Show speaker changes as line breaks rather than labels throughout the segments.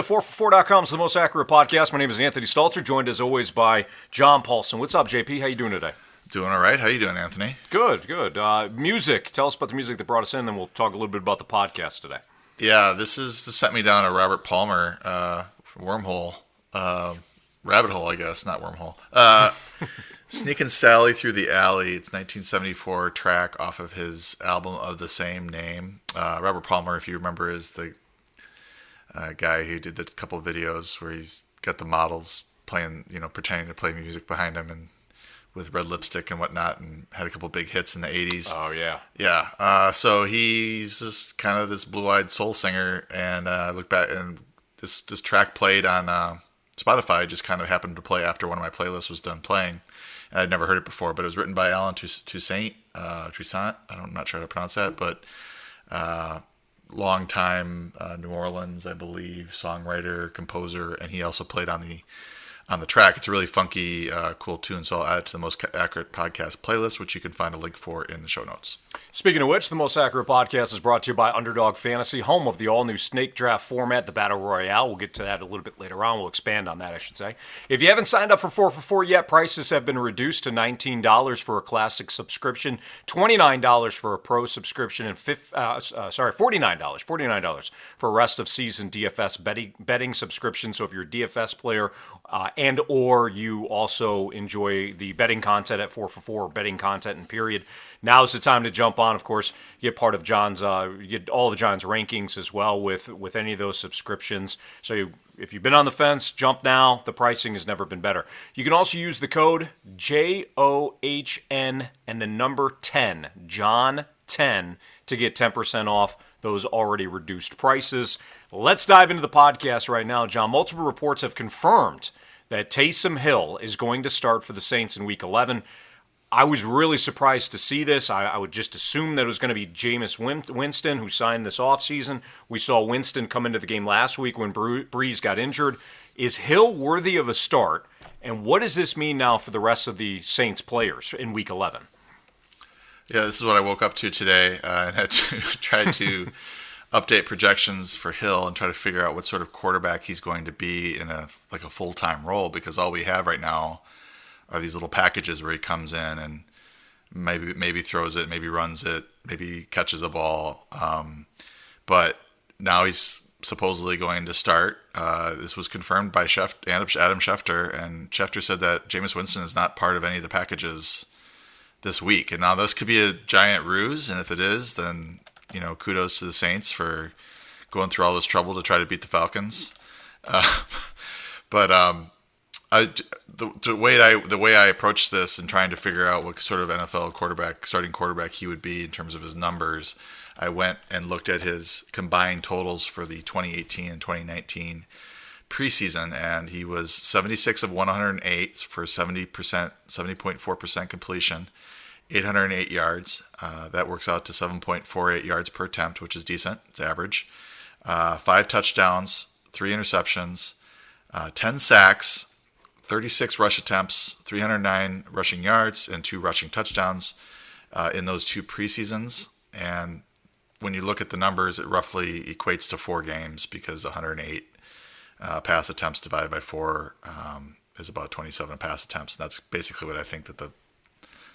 Welcome into 4for4.com's The Most Accurate Podcast. My name is Anthony Stalter, joined as always by John Paulsen. What's up, JP? How you doing today?
Doing all right. How you doing, Anthony?
Good, good. Uh, music. Tell us about the music that brought us in, then we'll talk a little bit about the podcast today.
Yeah, this is this sent me down a Robert Palmer uh, wormhole, uh, rabbit hole, I guess, not wormhole. Uh, Sneaking Sally Through the Alley. It's 1974 track off of his album of the same name. Uh, Robert Palmer, if you remember, is the uh, guy who did the couple of videos where he's got the models playing, you know, pretending to play music behind him and with red lipstick and whatnot, and had a couple big hits in the 80s.
Oh, yeah.
Yeah. Uh, so he's just kind of this blue-eyed soul singer, and uh, I look back and this this track played on uh, Spotify. Just kind of happened to play after one of my playlists was done playing, and I'd never heard it before. But it was written by Allen Toussaint. Uh, Toussaint. I'm not sure how to pronounce that, but uh, long time uh, New Orleans, I believe, songwriter, composer, and he also played on the on the track. It's a really funky, uh, cool tune, so I'll add it to the Most Accurate Podcast playlist, which you can find a link for in the show notes.
Speaking of which, the Most Accurate Podcast is brought to you by Underdog Fantasy, home of the all new Snake Draft format, the Battle Royale. We'll get to that a little bit later on. We'll expand on that, I should say. If you haven't signed up for 4 for 4 yet, prices have been reduced to $19 for a classic subscription, $29 for a pro subscription, and fifth, uh, uh, sorry, $49, $49 for rest of season DFS betting, betting subscription. So if you're a DFS player uh, and or you also enjoy the betting content at 4 for 4 betting content and period. Now's the time to jump on. Of course get part of john's uh, get all of john's rankings as well with with any of those subscriptions. So you, if you've been on the fence jump now. The pricing has never been better. You can also use the code j-o-h-n and the number 10 john 10 to get 10% off those already reduced prices. Let's dive into the podcast right now john. Multiple reports have confirmed that Taysom Hill is going to start for the Saints in Week 11. I was really surprised to see this. I, I would just assume that it was going to be Jameis Winston who signed this offseason. We saw Winston come into the game last week when Brees got injured. Is Hill worthy of a start? And what does this mean now for the rest of the Saints players in Week 11?
Yeah, this is what I woke up to today uh, and had to try to update projections for Hill and try to figure out what sort of quarterback he's going to be in a like a full time role because all we have right now are these little packages where he comes in and maybe maybe throws it, maybe runs it, maybe catches a ball. Um, but now he's supposedly going to start. Uh, this was confirmed by Chef, Adam Schefter, and Schefter said that Jameis Winston is not part of any of the packages this week. And now this could be a giant ruse, and if it is, then you know, kudos to the Saints for going through all this trouble to try to beat the Falcons. Uh, but um, I, the, the, way I the way I approached this and trying to figure out what sort of NFL quarterback, starting quarterback he would be in terms of his numbers, I went and looked at his combined totals for the 2018 and 2019 preseason, and he was 76 of 108 for 70 percent, 70.4 percent completion. 808 yards. Uh, that works out to 7.48 yards per attempt, which is decent. It's average. Uh, five touchdowns, three interceptions, uh, 10 sacks, 36 rush attempts, 309 rushing yards, and two rushing touchdowns uh, in those two preseasons. And when you look at the numbers, it roughly equates to four games because 108 uh, pass attempts divided by four um, is about 27 pass attempts. And that's basically what I think that the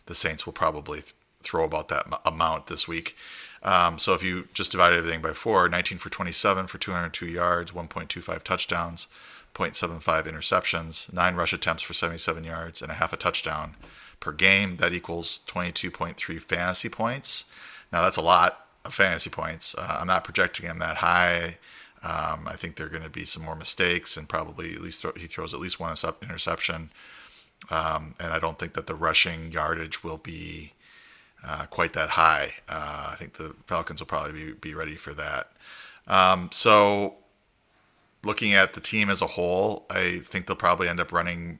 the Saints will probably th- throw about that m- amount this week. Um, so if you just divide everything by four, 19 for 27 for 202 yards, 1.25 touchdowns, 0.75 interceptions, nine rush attempts for 77 yards, and a half a touchdown per game. That equals 22.3 fantasy points. Now that's a lot of fantasy points. Uh, I'm not projecting him that high. Um, I think there are going to be some more mistakes, and probably at least he throws at least one interception. Um, and I don't think that the rushing yardage will be uh, quite that high. Uh, I think the Falcons will probably be, be ready for that. Um, so, looking at the team as a whole, I think they'll probably end up running,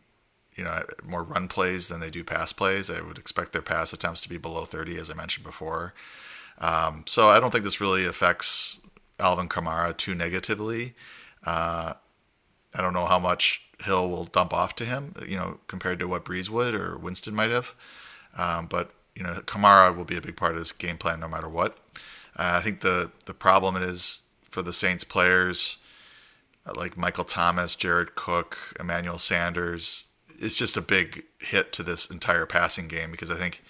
you know, more run plays than they do pass plays. I would expect their pass attempts to be below 30, as I mentioned before. Um, so, I don't think this really affects Alvin Kamara too negatively. Uh, I don't know how much Hill will dump off to him, you know, compared to what Brees would or Winston might have. Um, but you know, Kamara will be a big part of his game plan no matter what. Uh, I think the the problem is for the Saints players like Michael Thomas, Jared Cook, Emmanuel Sanders. It's just a big hit to this entire passing game because I think,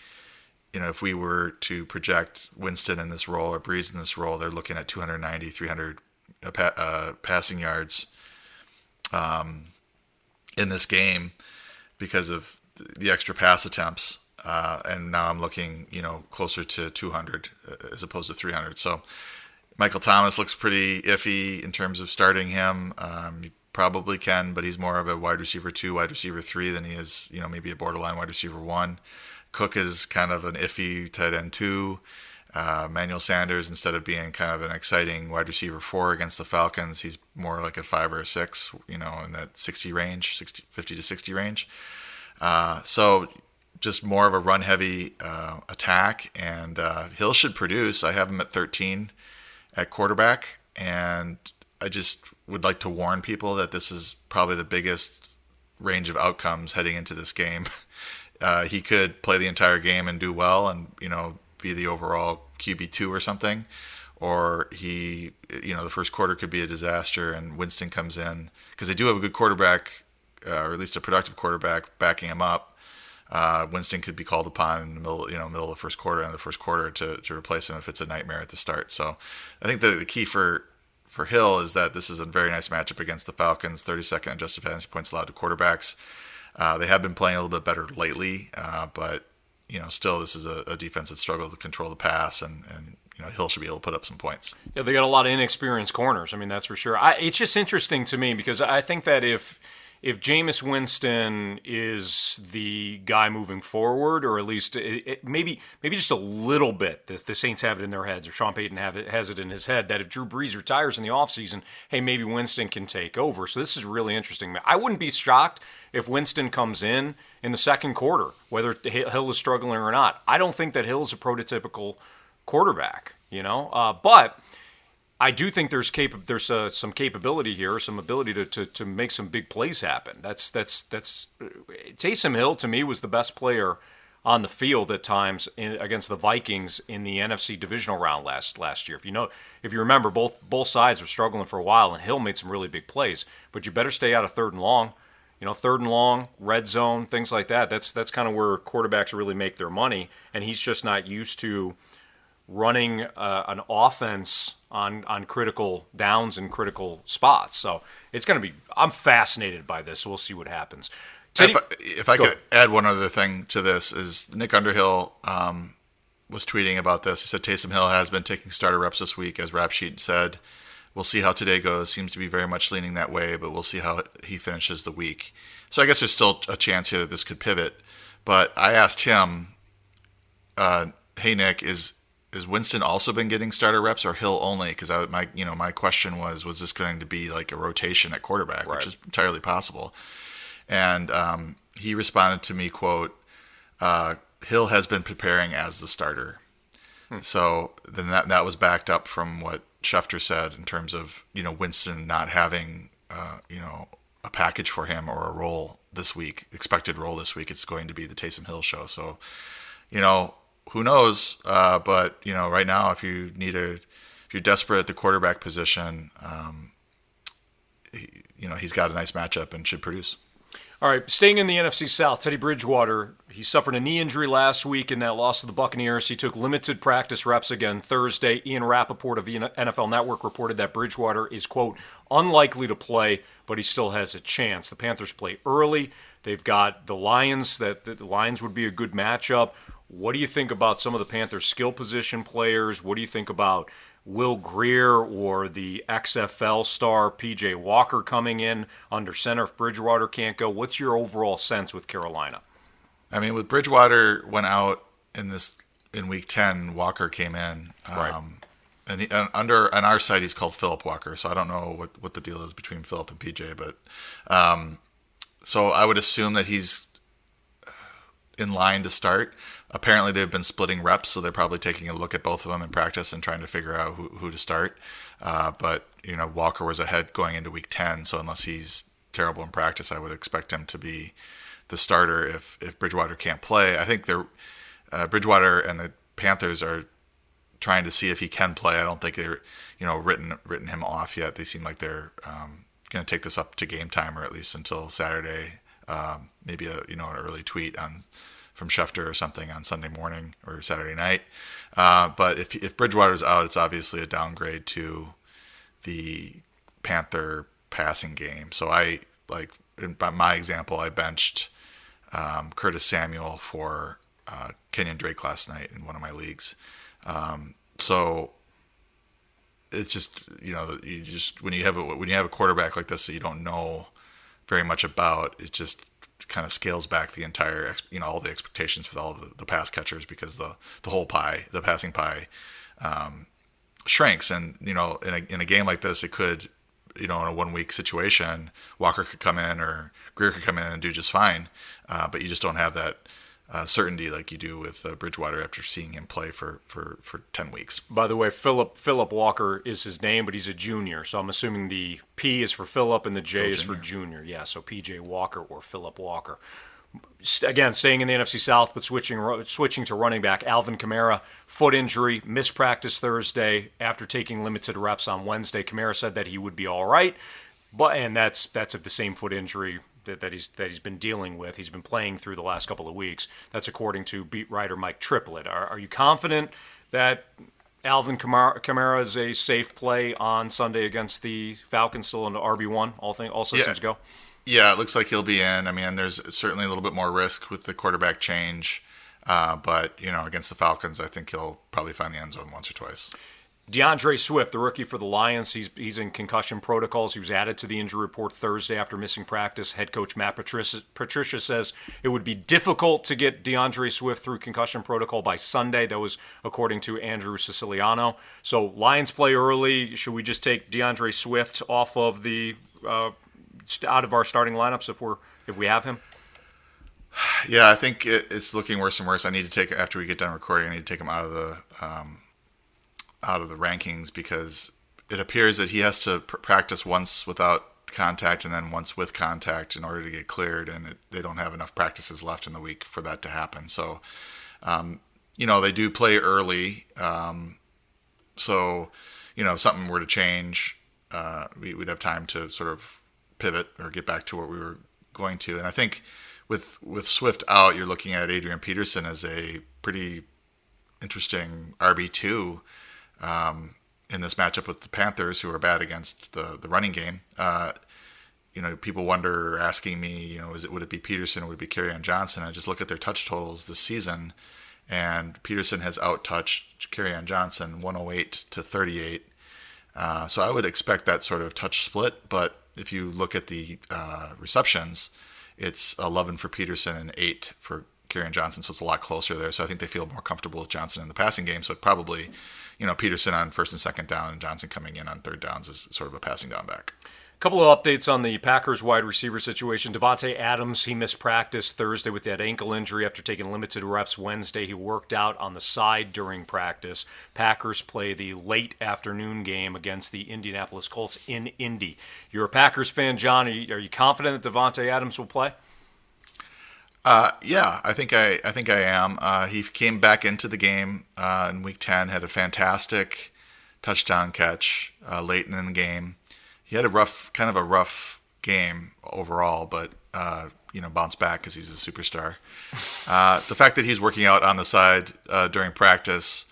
you know, if we were to project Winston in this role or Brees in this role, they're looking at 290, 300 uh, uh, passing yards um, in this game because of the extra pass attempts. Uh, and now I'm looking, you know, closer to 200 uh, as opposed to 300. So Michael Thomas looks pretty iffy in terms of starting him. Um, you probably can, but he's more of a wide receiver two, wide receiver three than he is, you know, maybe a borderline wide receiver one. Cook is kind of an iffy tight end two. Uh, Manuel Sanders, instead of being kind of an exciting wide receiver four against the Falcons, he's more like a five or a six, you know, in that 60 range, 60, 50 to 60 range. Uh, so just more of a run heavy uh, attack, and uh, Hill should produce. I have him at 13 at quarterback, and I just would like to warn people that this is probably the biggest range of outcomes heading into this game. Uh, he could play the entire game and do well, and you know be the overall QB two or something, or he, you know, the first quarter could be a disaster, and Winston comes in because they do have a good quarterback, uh, or at least a productive quarterback backing him up. Uh, Winston could be called upon in the middle, you know, middle of the first quarter and the first quarter to, to replace him if it's a nightmare at the start. So, I think the, the key for for Hill is that this is a very nice matchup against the Falcons. 32nd adjusted fantasy points allowed to quarterbacks. Uh, they have been playing a little bit better lately, uh, but you know, still this is a, a, defense that struggled to control the pass, and and you know Hill should be able to put up some points.
Yeah, they got a lot of inexperienced corners. I mean, that's for sure. I, it's just interesting to me because I think that if if Jameis Winston is the guy moving forward, or at least it, it, maybe maybe just a little bit, the, the, Saints have it in their heads, or Sean Payton it, has it in his head, that if Drew Brees retires in the offseason, hey, maybe Winston can take over. So this is really interesting. I wouldn't be shocked if Winston comes in in the second quarter, whether Hill is struggling or not. I don't think that Hill is a prototypical quarterback, you know, uh, but – I do think there's cap- there's uh, some capability here, some ability to, to, to make some big plays happen. That's that's that's Taysom Hill to me was the best player on the field at times in, against the Vikings in the NFC divisional round last last year. If you know, if you remember, both both sides were struggling for a while, and Hill made some really big plays. But you better stay out of third and long. You know, third and long, red zone, things like that. That's that's kind of where quarterbacks really make their money, and he's just not used to running uh, an offense on on critical downs and critical spots. So it's going to be. I'm fascinated by this. So we'll see what happens.
Teddy, if I, if I could add one other thing to this is Nick Underhill um, was tweeting about this. He said Taysom Hill has been taking starter reps this week, as Rap Sheet said. We'll see how today goes. Seems to be very much leaning that way, but we'll see how he finishes the week. So I guess there's still a chance here that this could pivot. But I asked him, uh, "Hey Nick, is is Winston also been getting starter reps or Hill only? Because I my you know my question was was this going to be like a rotation at quarterback, right. which is entirely possible. And um, he responded to me, quote, uh, Hill has been preparing as the starter. Hmm. So then that that was backed up from what Schefter said in terms of you know Winston not having uh, you know a package for him or a role this week, expected role this week. It's going to be the Taysom Hill show. So you know who knows? Uh, but you know, right now, if you need a, if you're desperate at the quarterback position, um, he, you know, he's got a nice matchup and should produce.
All right, staying in the NFC South, Teddy Bridgewater, he suffered a knee injury last week in that loss to the Buccaneers. He took limited practice reps again Thursday. Ian Rapoport of NFL Network reported that Bridgewater is, quote, unlikely to play, but he still has a chance. The Panthers play early. They've got the Lions, that the Lions would be a good matchup. What do you think about some of the Panthers' skill position players? What do you think about Will Grier or the XFL star PJ Walker coming in under center if Bridgewater can't go? What's your overall sense with Carolina?
I mean, with Bridgewater went out in this in week ten, Walker came in.
Right.
Um, and, he, and, under on our side, he's called Philip Walker. So I don't know what, what the deal is between Philip and PJ, but um, so I would assume that he's in line to start apparently they've been splitting reps, so they're probably taking a look at both of them in practice and trying to figure out who, who to start. Uh, but you know, Walker was ahead going into week ten, so unless he's terrible in practice, I would expect him to be the starter if if Bridgewater can't play. I think they're uh, Bridgewater and the Panthers are trying to see if he can play. I don't think they're you know written written him off yet. They seem like they're um, going to take this up to game time or at least until Saturday. Um, maybe a you know an early tweet on from Schefter or something on Sunday morning or Saturday night. Uh, but if if Bridgewater's out, it's obviously a downgrade to the Panther passing game. So I like by my example, I benched um, Curtis Samuel for uh, Kenyan Drake last night in one of my leagues. Um, so it's just you know you just when you have a when you have a quarterback like this that you don't know very much about, it just kind of scales back the entire you know all the expectations for all the, the pass catchers because the the whole pie the passing pie um, shrinks. And you know in a, in a game like this it could you know in a one week situation Walker could come in or Grier could come in and do just fine uh, but you just don't have that uh, certainty like you do with uh, Bridgewater after seeing him play for, for, for 10 weeks.
By the way, Philip Philip Walker is his name, but he's a junior. So I'm assuming the P is for Philip and the J Phil is junior. for junior. Yeah, so PJ Walker or Philip Walker. Again, staying in the NFC South, but switching switching to running back. Alvin Kamara, foot injury, missed practice Thursday after taking limited reps on Wednesday. Kamara said that he would be all right, but and that's that's if the same foot injury that, that he's that he's been dealing with. He's been playing through the last couple of weeks. That's according to beat writer Mike Triplett. Are, are you confident that Alvin Kamara, is a safe play on Sunday against the Falcons, still in the RB one? All thing, all systems
yeah.
go.
Yeah, it looks like he'll be in. I mean, there's certainly a little bit more risk with the quarterback change, uh, but you know, against the Falcons, I think he'll probably find the end zone once or twice.
D'Andre Swift, the rookie for the Lions, he's he's in concussion protocols. He was added to the injury report Thursday after missing practice. Head coach Matt Patricia, Patricia says it would be difficult to get D'Andre Swift through concussion protocol by Sunday. That was according to Andrew Siciliano. So Lions play early. Should we just take D'Andre Swift off of the uh, out of our starting lineups if we're if we have him?
Yeah, I think it, it's looking worse and worse. I need to take after we get done recording. I need to take him out of the. Um, out of the rankings because it appears that he has to pr- practice once without contact and then once with contact in order to get cleared, and it, they don't have enough practices left in the week for that to happen. So, um, you know, they do play early. Um, so, you know, if something were to change, uh, we, would have time to sort of pivot or get back to what we were going to. And I think with with Swift out, you're looking at Adrian Peterson as a pretty interesting RB two um, in this matchup with the Panthers, who are bad against the the running game. Uh, you know, people wonder, asking me, you know, is it would it be Peterson or would it be Kerryon Johnson? I just look at their touch totals this season, and Peterson has out touched Kerryon Johnson 108 to 38. Uh, so I would expect that sort of touch split. But if you look at the uh, receptions, it's 11 for Peterson and eight for Kerryon Johnson, so it's a lot closer there. So I think they feel more comfortable with Johnson in the passing game. So it probably you know, Peterson on first and second down and Johnson coming in on third downs as sort of a passing down back.
A couple of updates on the Packers wide receiver situation. Davante Adams, he missed practice Thursday with that ankle injury after taking limited reps Wednesday. He worked out on the side during practice. Packers play the late afternoon game against the Indianapolis Colts in Indy. You're a Packers fan, John. Are you, are you confident that Davante Adams will play?
Uh, yeah, I think I, I think I am. Uh, he came back into the game uh, in Week Ten, had a fantastic touchdown catch uh, late in the game. He had a rough, kind of a rough game overall, but uh, you know, bounced back because he's a superstar. Uh, the fact that he's working out on the side during practice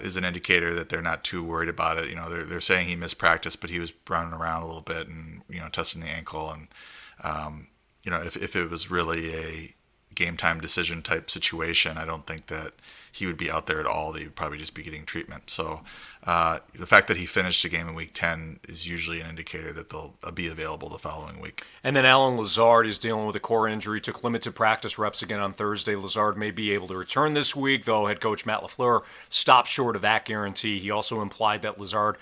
is an indicator that they're not too worried about it. You know, they're they're saying he missed practice, but he was running around a little bit and you know, testing the ankle and. Um, you know, if, if it was really a game time decision type situation, I don't think that he would be out there at all. He would probably just be getting treatment. So uh, the fact that he finished the game in week 10 is usually an indicator that they'll uh, be available the following week.
And then Allen Lazard is dealing with a core injury, took limited practice reps again on Thursday. Lazard may be able to return this week, though head coach Matt LaFleur stopped short of that guarantee. He also implied that Lazard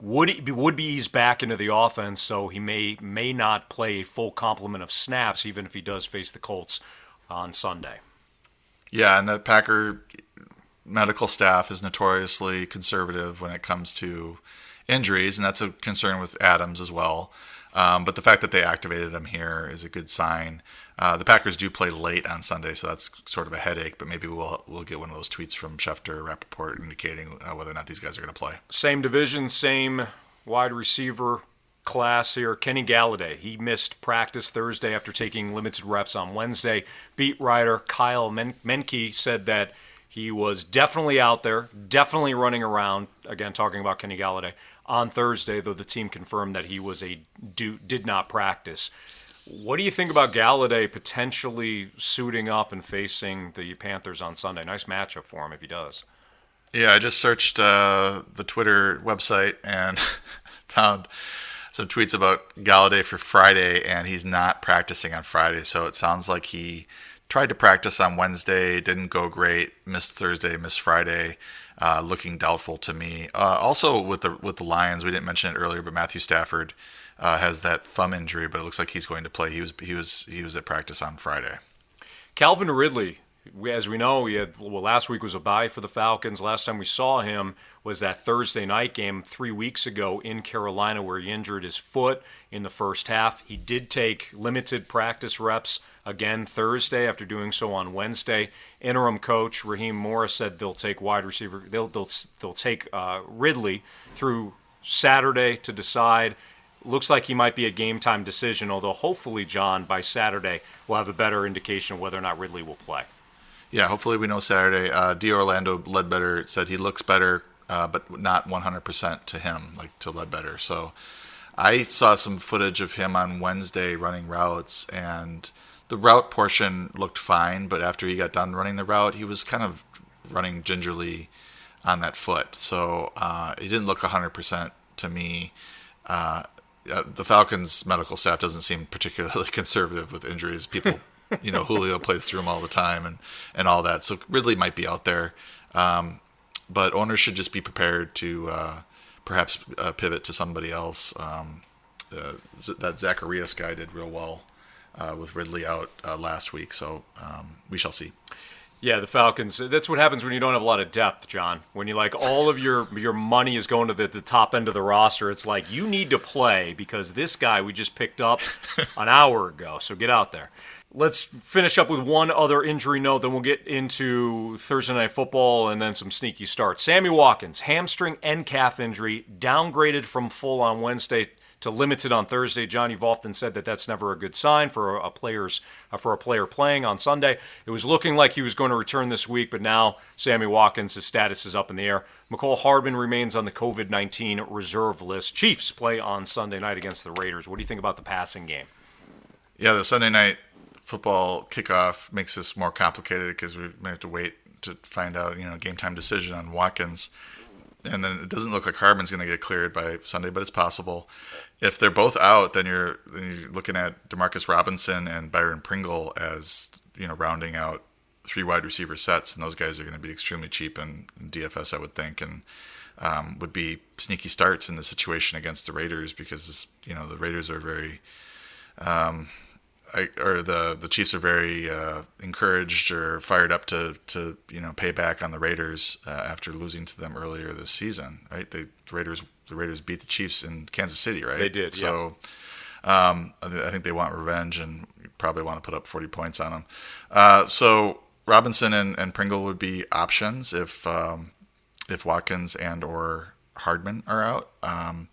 would would be eased back into the offense, so he may may not play a full complement of snaps, even if he does face the Colts on Sunday.
Yeah, and the Packer medical staff is notoriously conservative when it comes to injuries, and that's a concern with Adams as well. Um, but the fact that they activated him here is a good sign. Uh, the Packers do play late on Sunday, so that's sort of a headache. But maybe we'll we'll get one of those tweets from Schefter or Rapoport indicating uh, whether or not these guys are going to play.
Same division, same wide receiver class here. Kenny Golladay, he missed practice Thursday after taking limited reps on Wednesday. Beat writer Kyle Men- Meinke said that he was definitely out there, definitely running around. Again, talking about Kenny Golladay on Thursday, though the team confirmed that he was a do, did not practice. What do you think about Golladay potentially suiting up and facing the Panthers on Sunday? Nice matchup for him if he does.
Yeah, I just searched uh, the Twitter website and found some tweets about Golladay for Friday, and he's not practicing on Friday. So it sounds like he tried to practice on Wednesday, didn't go great, missed Thursday, missed Friday. Uh, looking doubtful to me. Uh, also with the with the Lions, we didn't mention it earlier, but Matthew Stafford uh, has that thumb injury, but it looks like he's going to play. He was he was he was at practice on Friday.
Calvin Ridley, as we know, he had well last week was a bye for the Falcons. Last time we saw him was that Thursday night game three weeks ago in Carolina, where he injured his foot in the first half. He did take limited practice reps again Thursday after doing so on Wednesday. Interim coach Raheem Morris said they'll take wide receiver. They'll they'll they'll take uh, Ridley through Saturday to decide. Looks like he might be a game time decision, although hopefully, John, by Saturday, we'll have a better indication of whether or not Ridley will play.
Yeah, hopefully we know Saturday. Uh, D. Orlando Ledbetter said he looks better, uh, but not 100% to him, like to Ledbetter. So I saw some footage of him on Wednesday running routes, and the route portion looked fine, but after he got done running the route, he was kind of running gingerly on that foot. So uh, he didn't look 100% to me. Uh, uh, the Falcons medical staff doesn't seem particularly conservative with injuries. People, you know, Julio plays through them all the time and, and all that. So Ridley might be out there. Um, but owners should just be prepared to uh, perhaps uh, pivot to somebody else. Um, uh, that Zacharias guy did real well uh, with Ridley out uh, last week. So um, we shall see.
Yeah, the Falcons. That's what happens when you don't have a lot of depth, John. When you like all of your your money is going to the, the top end of the roster, it's like you need to play because this guy we just picked up an hour ago. So get out there. Let's finish up with one other injury note, then we'll get into Thursday night football and then some sneaky starts. Sammy Watkins, hamstring and calf injury, downgraded from full on Wednesday to limited on Thursday. John, you've said that that's never a good sign for a player's uh, for a player playing on Sunday. It was looking like he was going to return this week, but now Sammy Watkins' his status is up in the air. Mecole Hardman remains on the COVID 19 reserve list. Chiefs play on Sunday night against the Raiders. What do you think about the passing game?
Yeah, the Sunday night football kickoff makes this more complicated because we may have to wait to find out, you know, game time decision on Watkins. And then it doesn't look like Hardman's going to get cleared by Sunday, but it's possible if they're both out, then you're then you're looking at Demarcus Robinson and Byron Pringle as you know rounding out three wide receiver sets, and those guys are going to be extremely cheap in, in DFS, I would think, and um, would be sneaky starts in the situation against the Raiders because you know the Raiders are very. Um, I, or the the Chiefs are very uh, encouraged or fired up to to you know pay back on the Raiders uh, after losing to them earlier this season, right? They, the Raiders the Raiders beat the Chiefs in Kansas City, right?
They did.
So yeah. um, I, th- I, think they want revenge and probably want to put up 40 points on them. Uh, so Robinson and, and Pringle would be options if um, if Watkins and or Hardman are out. Um,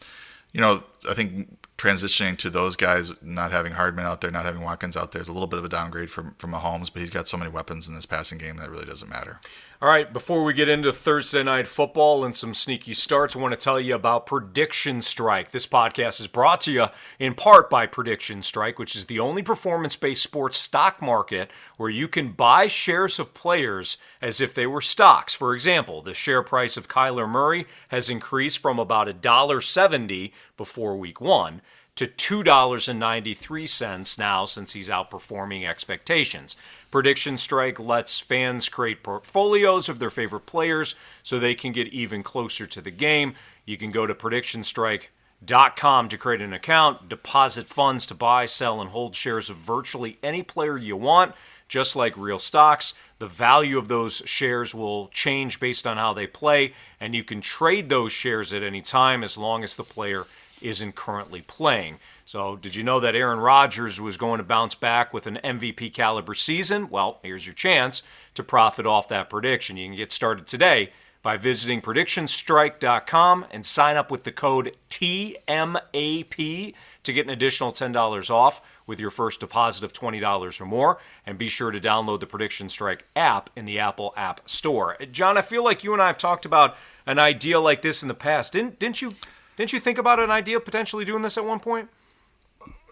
you know, I think transitioning to those guys, not having Hardman out there, not having Watkins out there, is a little bit of a downgrade from from Mahomes. But he's got so many weapons in this passing game that really doesn't matter.
All right, before we get into Thursday night football and some sneaky starts, I want to tell you about Prediction Strike. This podcast is brought to you in part by Prediction Strike, which is the only performance based sports stock market where you can buy shares of players as if they were stocks. For example, the share price of Kyler Murray has increased from about $1.70 before week one to $2.93 now since he's outperforming expectations. Prediction Strike lets fans create portfolios of their favorite players so they can get even closer to the game. You can go to predictionstrike.com to create an account, deposit funds to buy, sell, and hold shares of virtually any player you want, just like real stocks. The value of those shares will change based on how they play, and you can trade those shares at any time as long as the player isn't currently playing. So, did you know that Aaron Rodgers was going to bounce back with an MVP caliber season? Well, here's your chance to profit off that prediction. You can get started today by visiting predictionstrike.com and sign up with the code TMAP to get an additional $10 off with your first deposit of $20 or more. And be sure to download the Prediction Strike app in the Apple App Store. John, I feel like you and I have talked about an idea like this in the past. Didn't didn't you didn't you think about an idea potentially doing this at one point?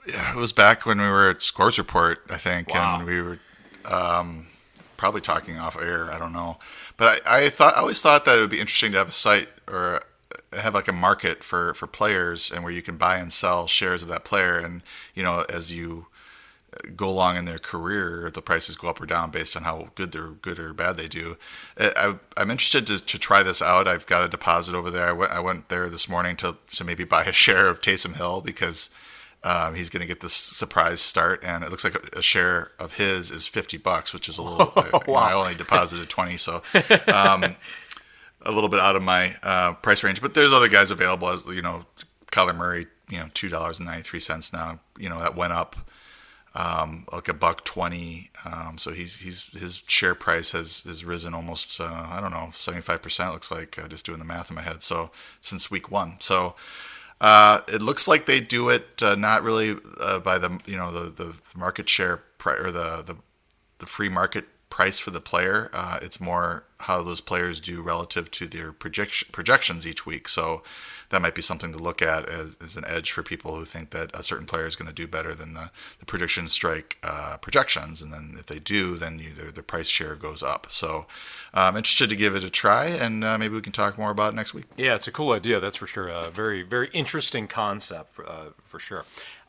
Yeah, it was back when we were at Scores Report, I think,
Wow.
and we were um, probably talking off air. I don't know, but I, I thought I always thought that it would be interesting to have a site or uh, have like a market for for players and where you can buy and sell shares of that player, and you know as you uh, go along in their career, the prices go up or down based on how good they're good or bad they do. I, I, I'm interested to, to try this out. I've got a deposit over there. I went I went there this morning to to maybe buy a share of Taysom Hill because um, he's going to get this surprise start, and it looks like a, a share of his is fifty bucks, which is a little. I, you know, I only deposited twenty, so um, a little bit out of my uh, price range. But there's other guys available, as you know, Kyler Murray, you know, two dollars and ninety three cents now. You know, that went up um, like a buck twenty. Um, so he's he's his share price has has risen almost uh, I don't know seventy five percent. Looks like uh, just doing the math in my head. So since week one, so. Uh, it looks like they do it uh, not really uh, by the you know the, the market share pri- or the, the the free market price for the player. Uh, it's more how those players do relative to their projection, projections each week. So that might be something to look at as, as an edge for people who think that a certain player is going to do better than the, the prediction strike uh, projections. And then if they do, then you, their, their price share goes up. So uh, I'm interested to give it a try, and uh, maybe we can talk more about it next week.
Yeah, it's a cool idea. That's for sure. A very, very interesting concept for, uh, for sure.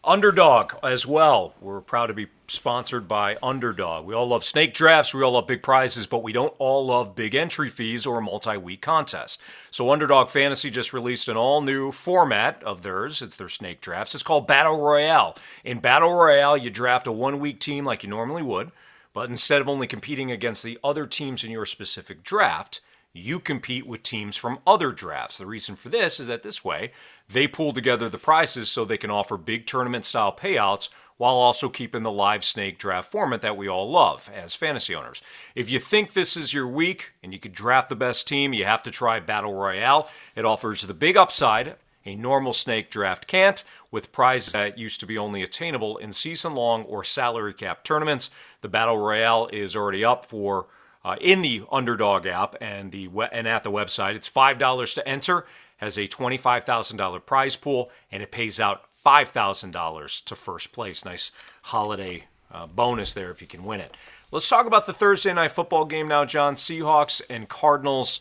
Underdog as well. We're proud to be sponsored by Underdog. We all love snake drafts, we all love big prizes, but we don't all love big entry fees or multi week contest. So, Underdog Fantasy just released an all new format of theirs. It's their snake drafts. It's called Battle Royale. In Battle Royale, you draft a one week team like you normally would, but instead of only competing against the other teams in your specific draft, you compete with teams from other drafts. The reason for this is that this way, they pool together the prizes so they can offer big tournament style payouts while also keeping the live snake draft format that we all love as fantasy owners. If you think this is your week and you could draft the best team, you have to try Battle Royale. It offers the big upside a normal snake draft can't, with prizes that used to be only attainable in season long or salary cap tournaments. The Battle Royale is already up for uh, in the Underdog app and the and at the website. It's five dollars to enter, has a twenty five thousand dollar prize pool, and it pays out five thousand dollars to first place. Nice holiday uh, bonus there if you can win it. Let's talk about the Thursday night football game now, John. Seahawks and Cardinals.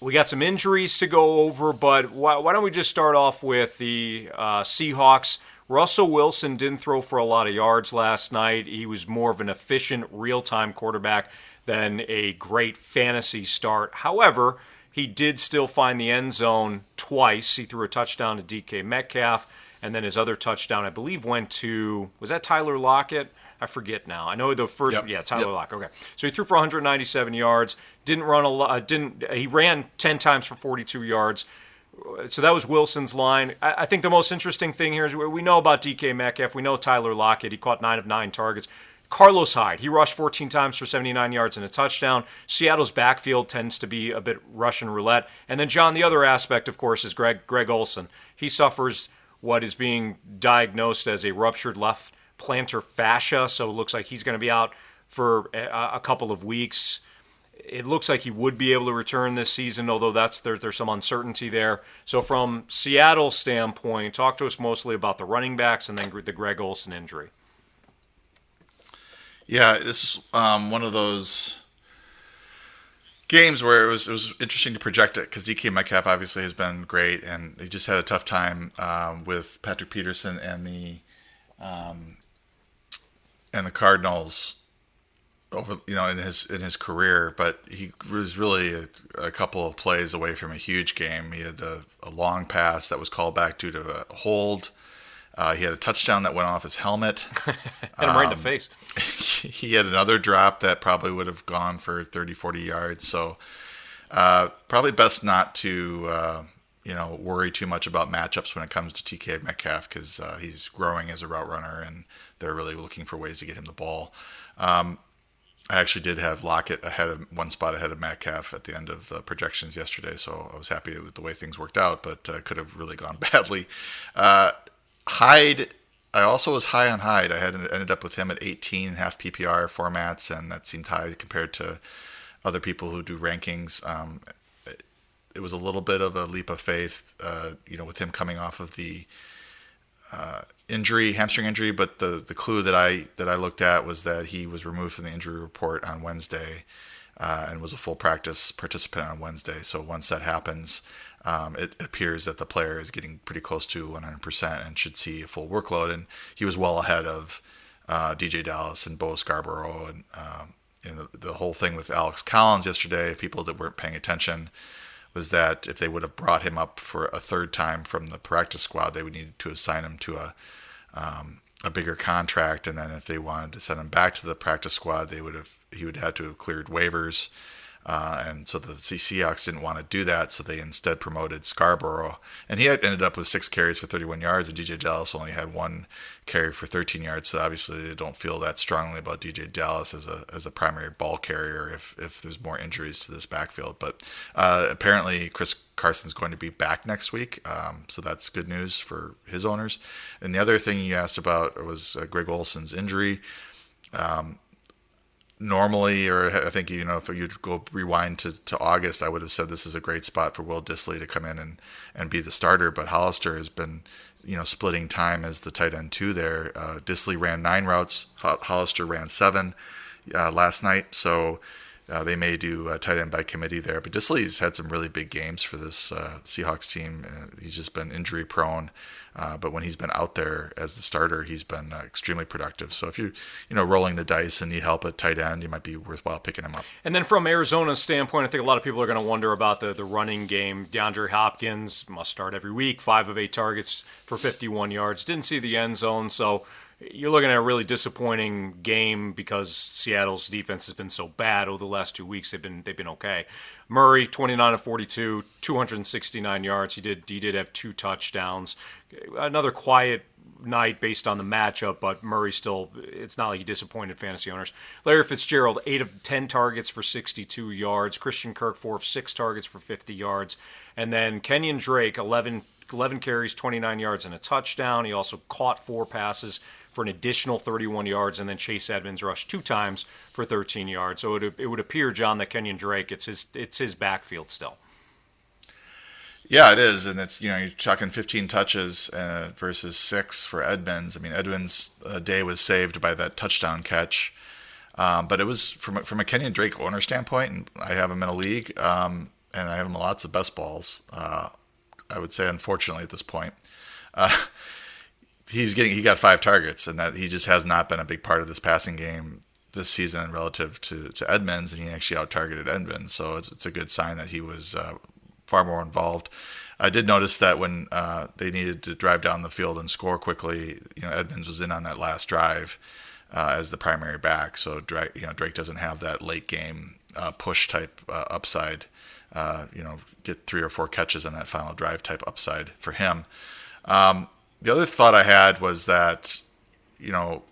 We got some injuries to go over, but why, why don't we just start off with the uh, Seahawks? Russell Wilson didn't throw for a lot of yards last night. He was more of an efficient, real time quarterback than a great fantasy start. However, he did still find the end zone twice. He threw a touchdown to DK Metcalf, and then his other touchdown, I believe, went to was that Tyler Lockett? I forget now. I know the first,
Yep.
yeah, Tyler
Yep.
Lockett. Okay, so he threw for 197 yards. Didn't run a lot. Uh, didn't he ran 10 times for 42 yards. So that was Wilson's line. I, I think the most interesting thing here is we we know about DK Metcalf. We know Tyler Lockett. He caught nine of nine targets. Carlos Hyde, he rushed 14 times for 79 yards and a touchdown. Seattle's backfield tends to be a bit Russian roulette. And then, John, the other aspect, of course, is Greg, Greg Olsen. He suffers what is being diagnosed as a ruptured left plantar fascia, so it looks like he's going to be out for a, a couple of weeks. It looks like he would be able to return this season, although that's there, there's some uncertainty there. So, from Seattle's standpoint, talk to us mostly about the running backs and then the Greg Olsen injury.
Yeah, this is um, one of those games where it was it was interesting to project it because DK Metcalf obviously has been great, and he just had a tough time um, with Patrick Peterson and the um, and the Cardinals over you know in his in his career, but he was really a, a couple of plays away from a huge game. He had a, a long pass that was called back due to a hold. Uh, he had a touchdown that went off his helmet.
Hit him right in the face.
he had another drop that probably would have gone for 30 40 yards so uh, probably best not to uh, you know worry too much about matchups when it comes to DK Metcalf because uh, he's growing as a route runner and they're really looking for ways to get him the ball um, I actually did have Lockett ahead of one spot ahead of Metcalf at the end of the projections yesterday, so I was happy with the way things worked out, but uh, could have really gone badly. Uh, Hyde, I also was high on Hyde. I had ended up with him at 18 half PPR formats, and that seemed high compared to other people who do rankings. Um, it was a little bit of a leap of faith, uh, you know, with him coming off of the uh, injury, hamstring injury. But the the clue that I that I looked at was that he was removed from the injury report on Wednesday, uh, and was a full practice participant on Wednesday. So once that happens, um, it appears that the player is getting pretty close to 100% and should see a full workload. And he was well ahead of uh, DeeJay Dallas and Bo Scarborough and. Um, know, the, the whole thing with Alex Collins yesterday, people that weren't paying attention, was that if they would have brought him up for a third time from the practice squad, they would need to assign him to a um, a bigger contract, and then if they wanted to send him back to the practice squad, they would have he would have had to have cleared waivers uh, and so the Seahawks didn't want to do that, so they instead promoted Scarborough, and he had ended up with six carries for 31 yards, and DeeJay Dallas only had one carry for 13 yards. So obviously they don't feel that strongly about DeeJay Dallas as a as a primary ball carrier if if there's more injuries to this backfield. But uh, apparently Chris Carson's going to be back next week, um, so that's good news for his owners. And the other thing you asked about was uh, Greg Olsen's injury. Um, normally, or I think you know, if you'd go rewind to, to August, I would have said this is a great spot for Will Dissly to come in and, and be the starter. But Hollister has been, you know, splitting time as the tight end two there. Uh, Dissly ran nine routes, Hollister ran seven uh, last night, so uh, they may do a tight end by committee there. But Dissly's had some really big games for this uh, Seahawks team. Uh, he's just been injury prone. Uh, but when he's been out there as the starter, he's been uh, extremely productive. So if you you know rolling the dice and need help at tight end, you might be worthwhile picking him up.
And then from Arizona's standpoint, I think a lot of people are going to wonder about the the running game. DeAndre Hopkins must start every week, five of eight targets for 51 yards. Didn't see the end zone, so you're looking at a really disappointing game because Seattle's defense has been so bad over the last two weeks. They've been they've been okay. Murray, 29 of 42, 269 yards. He did he did have two touchdowns. Another quiet night based on the matchup, but Murray still it's not like he disappointed fantasy owners. Larry Fitzgerald, eight of ten targets for 62 yards. Christian Kirk, four of six targets for 50 yards, and then Kenyan Drake, 11 11 carries, 29 yards, and a touchdown. He also caught four passes for an additional 31 yards, and then Chase Edmonds rushed two times for 13 yards. So it, it would appear, John, that Kenyan Drake, it's his, it's his backfield still.
Yeah, it is, and it's you know you're talking 15 touches uh, versus six for Edmonds. I mean, Edmonds' uh, day was saved by that touchdown catch, um, but it was from from a Kenyan Drake owner standpoint, and I have him in a league, um, and I have him lots of best balls. Uh, I would say, unfortunately, at this point. He's getting he got five targets, and that he just has not been a big part of this passing game this season relative to, to Edmonds, and he actually out targeted Edmonds, so it's, it's a good sign that he was uh, far more involved. I did notice that when uh, they needed to drive down the field and score quickly, you know Edmonds was in on that last drive uh, as the primary back, so Drake, you know Drake doesn't have that late game uh, push type uh, upside. Uh, you know, get three or four catches on that final drive type upside for him. Um, the other thought I had was that, you know,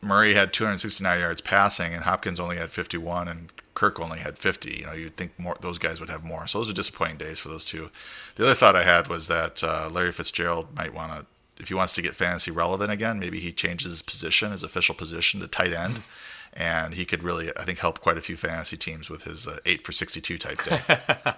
Murray had 269 yards passing, and Hopkins only had 51, and Kirk only had 50. You know, you'd think more those guys would have more. So those are disappointing days for those two. The other thought I had was that uh, Larry Fitzgerald might want to, if he wants to get fantasy relevant again, maybe he changes his position, his official position, to tight end, and he could really, I think, help quite a few fantasy teams with his uh, eight for 62 type day.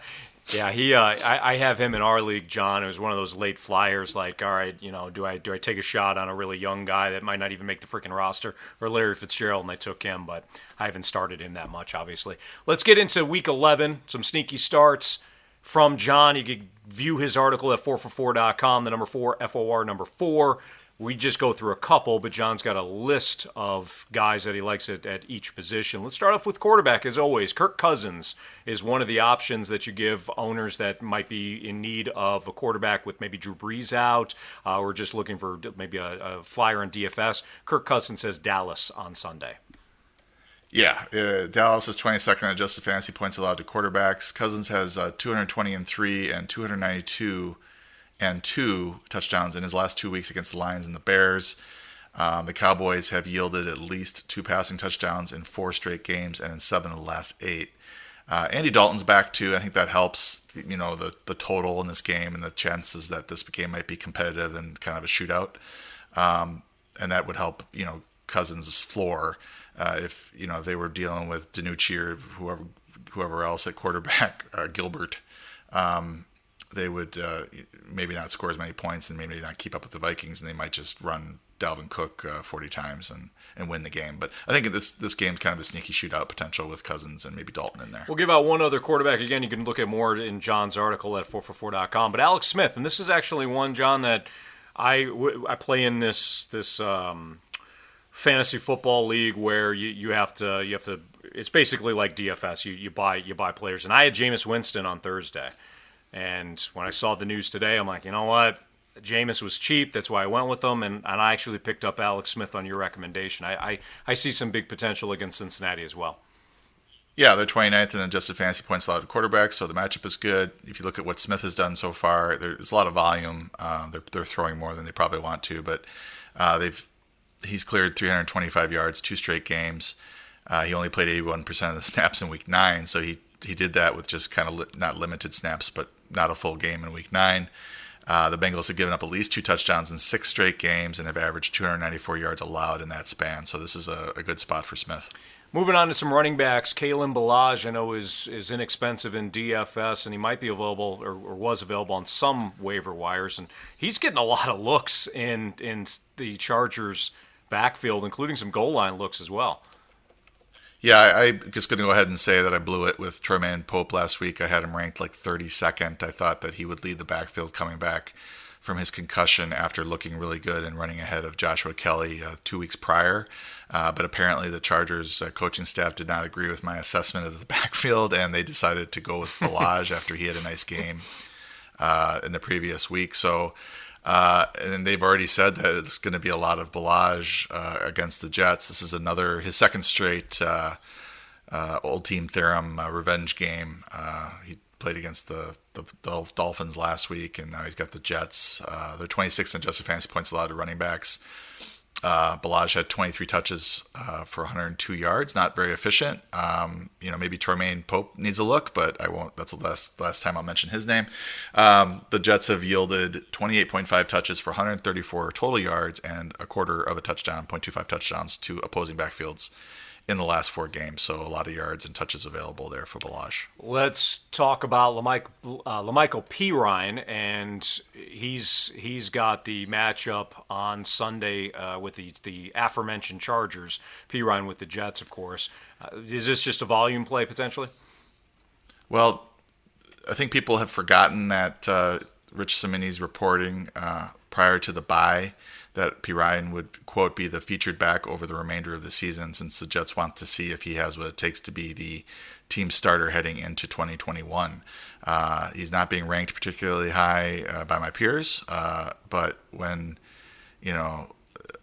Yeah, he. Uh, I, I have him in our league, John. It was one of those late flyers. Like, all right, you know, do I do I take a shot on a really young guy that might not even make the freaking roster, or Larry Fitzgerald, and they took him, but I haven't started him that much, obviously. Let's get into Week 11. Some sneaky starts from John. You can view his article at 4for4.com. The number four, F O R number four we just go through a couple, but John's got a list of guys that he likes at, at each position. Let's start off with quarterback, as always. Kirk Cousins is one of the options that you give owners that might be in need of a quarterback with maybe Drew Brees out uh, or just looking for maybe a, a flyer in DFS. Kirk Cousins says Dallas on Sunday.
Yeah, uh, Dallas is 22nd in adjusted fantasy points allowed to quarterbacks. Cousins has uh, 220 and three and 292 and two touchdowns in his last two weeks against the Lions and the Bears. Um, the Cowboys have yielded at least two passing touchdowns in four straight games and in seven of the last eight. Uh, Andy Dalton's back too. I think that helps. You know the the total in this game and the chances that this game might be competitive and kind of a shootout, um, and that would help. You know Cousins' floor uh, if you know they were dealing with DiNucci or whoever whoever else at quarterback, uh, Gilbert. Um, they would uh, maybe not score as many points and maybe not keep up with the Vikings, and they might just run Dalvin Cook uh, 40 times and, and win the game. But I think this this game's kind of a sneaky shootout potential with Cousins and maybe Dalton in there.
We'll give out one other quarterback. Again, you can look at more in John's article at 4for4.com. But Alex Smith, and this is actually one, John, that I, I play in this this um, fantasy football league where you, you have to you have to it's basically like DFS. You you buy you buy players. And I had Jameis Winston on Thursday. And when I saw the news today, I'm like, you know what? Jameis was cheap. That's why I went with him, and, and I actually picked up Alex Smith on your recommendation. I, I, I see some big potential against Cincinnati as well.
Yeah, they're 29th in adjusted fantasy points allowed to quarterbacks, so the matchup is good. If you look at what Smith has done so far, there's a lot of volume. Uh, they're, they're throwing more than they probably want to, but uh, they've he's cleared 325 yards, two straight games. Uh, he only played 81% of the snaps in week nine, so he he did that with just kind of li- not limited snaps, but not a full game in week nine. Uh, the Bengals have given up at least two touchdowns in six straight games and have averaged 294 yards allowed in that span. So this is a, a good spot for Smith.
Moving on to some running backs, Kalen Ballage, I know is is inexpensive in DFS, and he might be available or, or, was available on some waiver wires, and he's getting a lot of looks in in the Chargers' backfield, including some goal line looks as well.
Yeah, I, am just going to go ahead and say that I blew it with Troymaine Pope last week. I had him ranked like 32nd. I thought that he would lead the backfield coming back from his concussion after looking really good and running ahead of Joshua Kelly uh, two weeks prior. Uh, but apparently, the Chargers uh, coaching staff did not agree with my assessment of the backfield, and they decided to go with Ballage after he had a nice game uh, in the previous week. So uh, and they've already said that it's going to be a lot of Ballage uh, against the Jets. This is another his second straight uh, uh old team theorem uh, revenge game. Uh, he played against the, the Dolphins last week, and now he's got the Jets. they're 26th in adjusted fantasy points allowed to running backs. Uh, Ballage had 23 touches uh, for 102 yards, not very efficient. Um, you know, maybe Troymaine Pope needs a look, but I won't. That's the last last time I'll mention his name. Um, the Jets have yielded 28.5 touches for 134 total yards and a quarter of a touchdown, 0.25 touchdowns to opposing backfields in the last four games. So a lot of yards and touches available there for Ballage.
Let's talk about Lamike, uh, La'Mical Perine, and he's he's got the matchup on Sunday uh, with the the aforementioned Chargers. Perine with the Jets, of course. Uh, is this just a volume play potentially?
Well, I think people have forgotten that uh, Rich Cimini's reporting uh, prior to the bye that Perine would quote be the featured back over the remainder of the season since the Jets want to see if he has what it takes to be the team starter heading into 2021. Uh, he's not being ranked particularly high uh, by my peers, uh, but when you know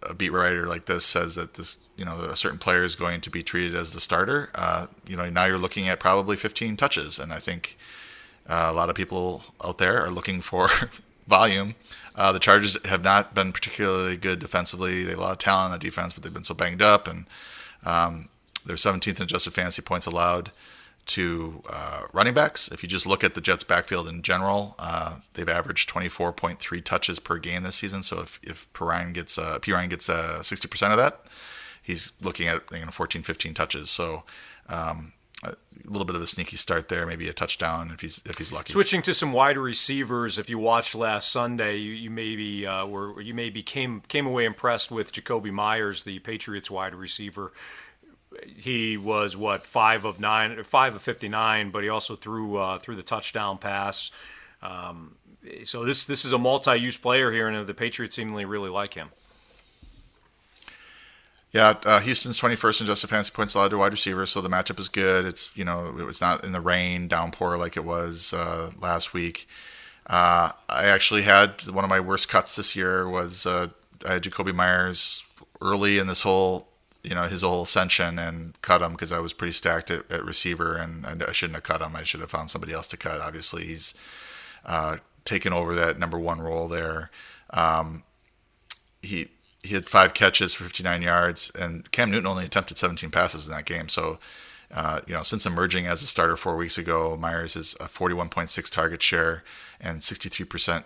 a beat writer like this says that this you know a certain player is going to be treated as the starter, uh, you know now you're looking at probably 15 touches, and I think uh, a lot of people out there are looking for volume. Uh, the Chargers have not been particularly good defensively. They have a lot of talent on the defense, but they've been so banged up, and um, they're 17th in adjusted fantasy points allowed to uh, running backs. If you just look at the Jets' backfield in general, uh, they've averaged 24.3 touches per game this season. So if if gets uh, gets uh, 60% of that, he's looking at you know 14, 15 touches. So um, a little bit of a sneaky start there, maybe a touchdown if he's if he's lucky.
Switching to some wide receivers, if you watched last Sunday, you, you maybe uh, were you maybe came came away impressed with Jakobi Meyers, the Patriots wide receiver. He was what five of nine, five of fifty nine, but he also threw uh, threw the touchdown pass. Um, so this this is a multi-use player here, and the Patriots seemingly really like him.
Yeah, uh, Houston's 21st in just a fantasy points allowed to wide receivers, so the matchup is good. It's you know it was not in the rain downpour like it was uh, last week. Uh, I actually had one of my worst cuts this year was uh, I had Jakobi Meyers early in this whole you know his whole ascension and cut him because I was pretty stacked at, at receiver and, and, I shouldn't have cut him. I should have found somebody else to cut. Obviously, he's uh, taken over that number one role there. Um, he he had five catches for 59 yards, and Cam Newton only attempted 17 passes in that game. So, uh, you know, since emerging as a starter four weeks ago, Meyers is a 41.6 target share and 63%,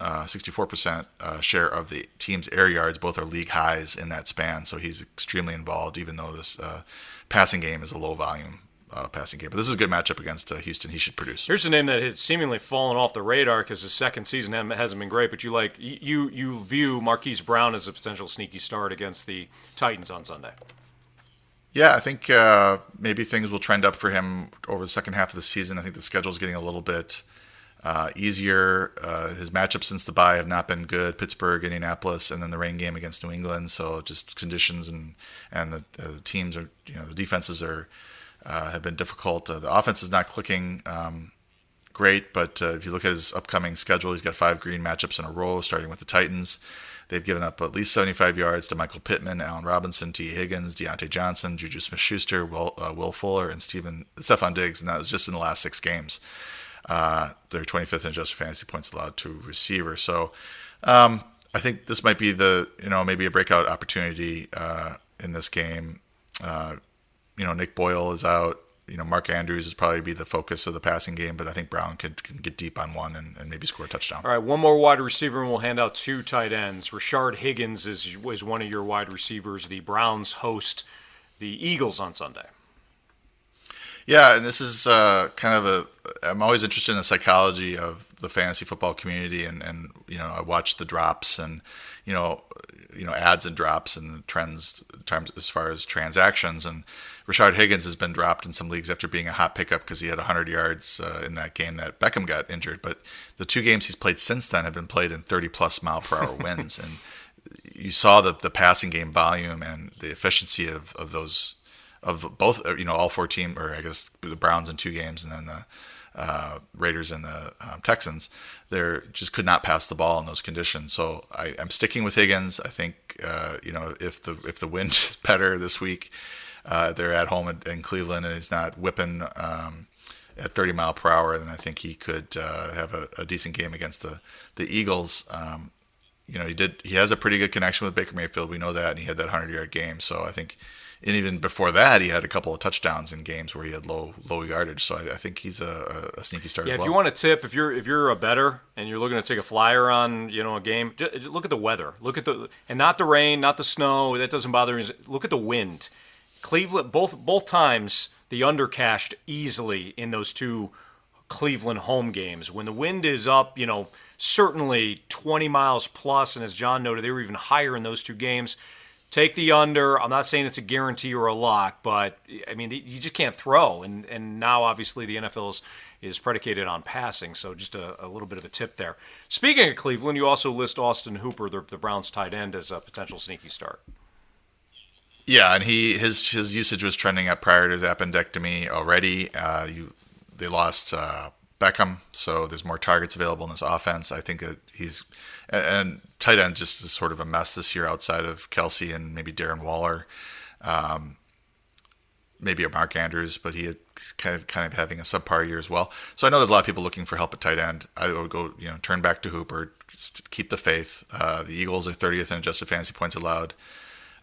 uh, 64% uh, share of the team's air yards. Both are league highs in that span. So he's extremely involved, even though this uh, passing game is a low volume uh, passing game. But this is a good matchup against uh, Houston. He should produce.
Here's a name that has seemingly fallen off the radar because his second season hasn't been great. But you like you you view Marquise Brown as a potential sneaky start against the Titans on Sunday.
Yeah, I think uh, maybe things will trend up for him over the second half of the season. I think the schedule is getting a little bit uh, easier. Uh, his matchups since the bye have not been good. Pittsburgh, Indianapolis, and then the rain game against New England. So just conditions and and the, the teams are you know the defenses are uh, have been difficult. Uh, the offense is not clicking um, great, but uh, if you look at his upcoming schedule, he's got five green matchups in a row, starting with the Titans. They've given up at least 75 yards to Michael Pittman, Allen Robinson, Tee Higgins, Diontae Johnson, Juju Smith-Schuster, Will, uh, Will Fuller, and Stephen Stefon Diggs, and that was just in the last six games. Uh, they're 25th in adjusted fantasy points allowed to receiver. So um, I think this might be the you know maybe a breakout opportunity uh, in this game. You know, Nick Boyle is out. You know, Mark Andrews is probably be the focus of the passing game, but I think Brown can, can get deep on one and, and maybe score a touchdown.
All right, one more wide receiver, and we'll hand out two tight ends. Rashard Higgins is is one of your wide receivers. The Browns host the Eagles on Sunday.
Yeah, and this is uh, kind of a. I'm always interested in the psychology of the fantasy football community, and and you know I watch the drops and you know you know adds and drops and trends terms as far as transactions and Rashard Higgins has been dropped in some leagues after being a hot pickup because he had 100 yards uh, in that game that Beckham got injured. But the two games he's played since then have been played in 30 plus mile per hour winds, and you saw the the passing game volume and the efficiency of of those of both you know all four team or I guess the Browns in two games and then the uh, Raiders and the um, Texans, they just could not pass the ball in those conditions. So I, am sticking with Higgins. I think uh, you know if the if the wind is better this week, uh, they're at home in, in, Cleveland and he's not whipping um, at 30 mile per hour, then I think he could uh, have a, a, decent game against the the Eagles. Um, you know, he did. He has a pretty good connection with Baker Mayfield. We know that, and he had that 100 yard game. So I think and even before that, he had a couple of touchdowns in games where he had low low yardage. So I, I think he's a, a, sneaky starter.
Yeah,
if well.
you want a tip, if you're if you're a bettor and you're looking to take a flyer on you know a game, just look at the weather. Look at the and not the rain, not the snow. That doesn't bother me. Look at the wind. Cleveland both both times the under cashed easily in those two Cleveland home games when the wind is up. You know certainly 20 miles plus, and as John noted, they were even higher in those two games take the under. I'm not saying it's a guarantee or a lock, but I mean you just can't throw, and and now obviously the NFL is, is predicated on passing. So just a, a, little bit of a tip there. Speaking of Cleveland, you also list Austin Hooper, the, the Browns tight end, as a potential sneaky start.
Yeah, and he his his usage was trending up prior to his appendectomy already. Uh, you they lost uh, Beckham, so there's more targets available in this offense. I think that he's and, tight end just is sort of a mess this year outside of Kelce and maybe Darren Waller, um, maybe a Mark Andrews, but he had kind of kind of having a subpar year as well. So I know there's a lot of people looking for help at tight end. I would go you know turn back to Hooper, keep the faith. Uh, the Eagles are 30th in adjusted fantasy points allowed.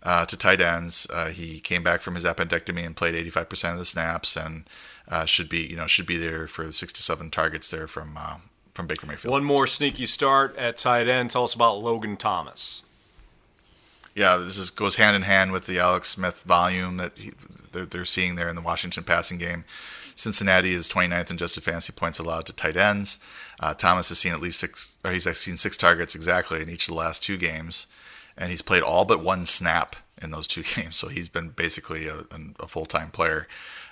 Uh, to tight ends. Uh, he came back from his appendectomy and played 85% of the snaps, and uh, should be you know should be there for six to seven targets there from uh, from Baker Mayfield.
One more sneaky start at tight end. Tell us about Logan Thomas.
Yeah, this is, goes hand in hand with the Alex Smith volume that he, they're, they're, seeing there in the Washington passing game. Cincinnati is 29th in adjusted fantasy points allowed to tight ends. Uh, Thomas has seen at least six, or he's seen six targets exactly in each of the last two games, and he's played all but one snap in those two games. So he's been basically a, a full time player.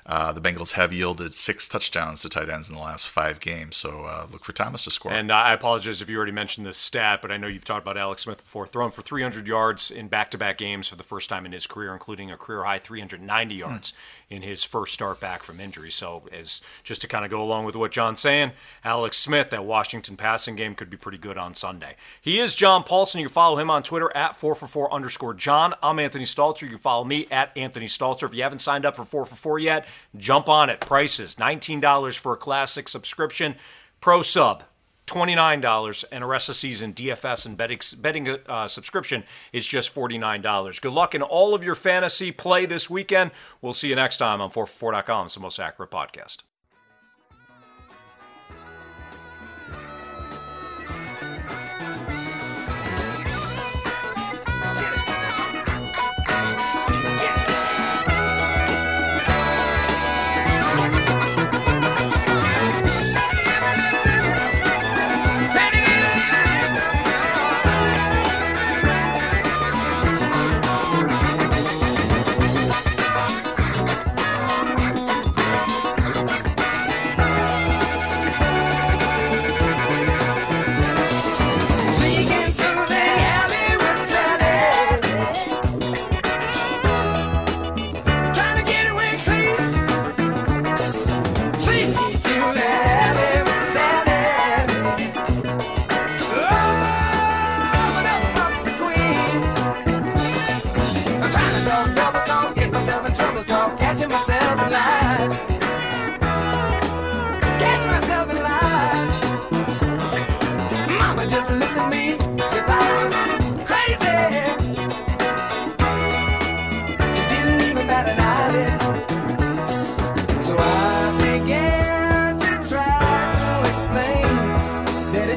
Uh, the Bengals have yielded six touchdowns to tight ends in the last five games, so uh, look for Thomas to score.
And I apologize if you already mentioned this stat, but I know you've talked about Alex Smith before. Thrown for 300 yards in back-to-back games for the first time in his career, including a career high 390 yards. In his first start back from injury. So, as just to kind of go along with what John's saying, Alex Smith, that Washington passing game could be pretty good on Sunday. He is John Paulsen. You can follow him on Twitter at 4for4 underscore John. I'm Anthony Stalter. You can follow me at Anthony Stalter. If you haven't signed up for 4for4 yet, jump on it. Prices $19 for a classic subscription. Pro sub $29, and a rest of season DFS and betting, betting uh, subscription is just $49. Good luck in all of your fantasy play this weekend. We'll see you next time on 4for4.com, the most accurate podcast.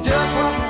just what